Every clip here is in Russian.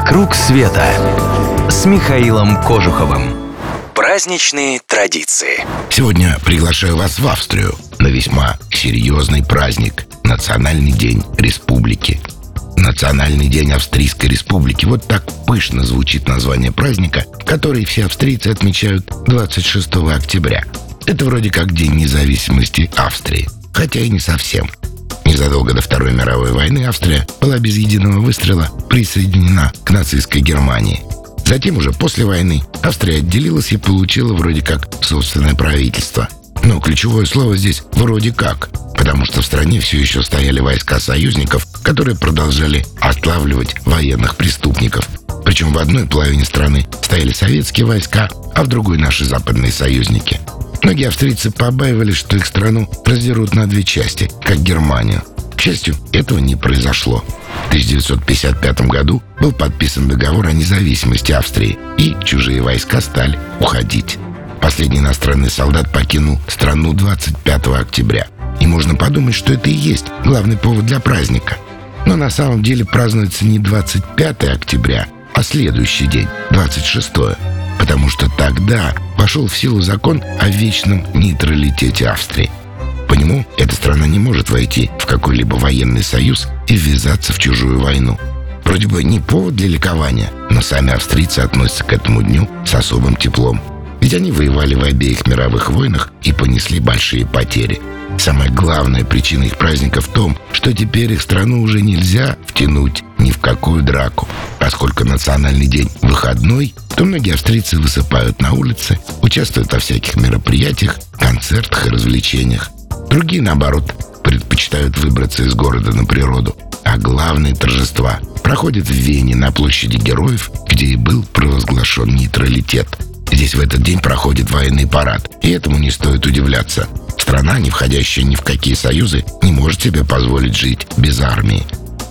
«Вокруг света» с Михаилом Кожуховым. Праздничные традиции. Сегодня приглашаю вас в Австрию на весьма серьезный праздник – Национальный день республики. Национальный день Австрийской республики. Вот так пышно звучит название праздника, который все австрийцы отмечают 26 октября. Это вроде как День независимости Австрии, хотя и не совсем. Незадолго до Второй мировой войны Австрия была без единого выстрела присоединена к нацистской Германии. Затем уже после войны Австрия отделилась и получила вроде как собственное правительство. Но ключевое слово здесь «вроде как», потому что в стране все еще стояли войска союзников, которые продолжали отлавливать военных преступников. Причем в одной половине страны стояли советские войска, а в другой наши западные союзники. Многие австрийцы побаивались, что их страну раздерут на две части, как Германию. К счастью, этого не произошло. В 1955 году был подписан договор о независимости Австрии, и чужие войска стали уходить. Последний иностранный солдат покинул страну 25 октября. И можно подумать, что это и есть главный повод для праздника. Но на самом деле празднуется не 25 октября, а следующий день, 26 потому что тогда вошел в силу закон о вечном нейтралитете Австрии. По нему эта страна не может войти в какой-либо военный союз и ввязаться в чужую войну. Вроде бы не повод для ликования, но сами австрийцы относятся к этому дню с особым теплом. Ведь они воевали в обеих мировых войнах и понесли большие потери. Самая главная причина их праздника в том, что теперь их страну уже нельзя втянуть ни в какую драку. Поскольку национальный день выходной, то многие австрийцы высыпают на улице, участвуют во всяких мероприятиях, концертах и развлечениях. Другие, наоборот, предпочитают выбраться из города на природу. А главные торжества проходят в Вене на площади героев, где и был провозглашен нейтралитет. Здесь в этот день проходит военный парад, и этому не стоит удивляться. Страна, не входящая ни в какие союзы, не может себе позволить жить без армии.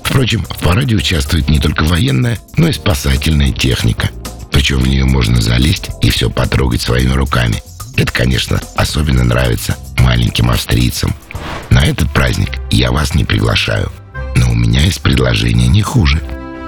Впрочем, в параде участвует не только военная, но и спасательная техника. Причем в нее можно залезть и все потрогать своими руками. Это, конечно, особенно нравится маленьким австрийцам. На этот праздник я вас не приглашаю. Но у меня есть предложение не хуже.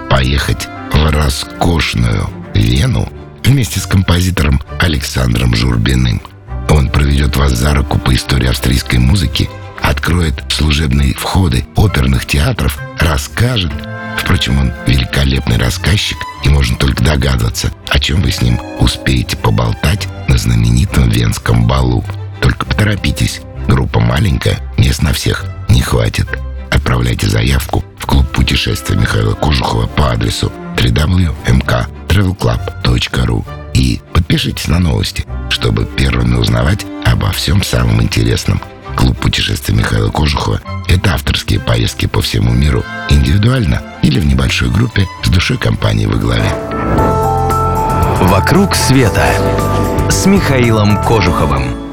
Поехать в роскошную Вену вместе с композитором Александром Журбиным. Он проведет вас за руку по истории австрийской музыки, откроет служебные входы оперных театров, расскажет. Впрочем, он великолепный рассказчик, и можно только догадываться, о чем вы с ним успеете поболтать на знаменитом венском балу. Только поторопитесь, группа маленькая, мест на всех не хватит. Отправляйте заявку в клуб путешествия Михаила Кожухова по адресу www.mktravelclub.ru и подпишитесь на новости, чтобы первыми узнавать обо всем самом интересном. Клуб путешествий Михаила Кожухова – это авторские поездки по всему миру, индивидуально или в небольшой группе с душой компании во главе. «Вокруг света» с Михаилом Кожуховым.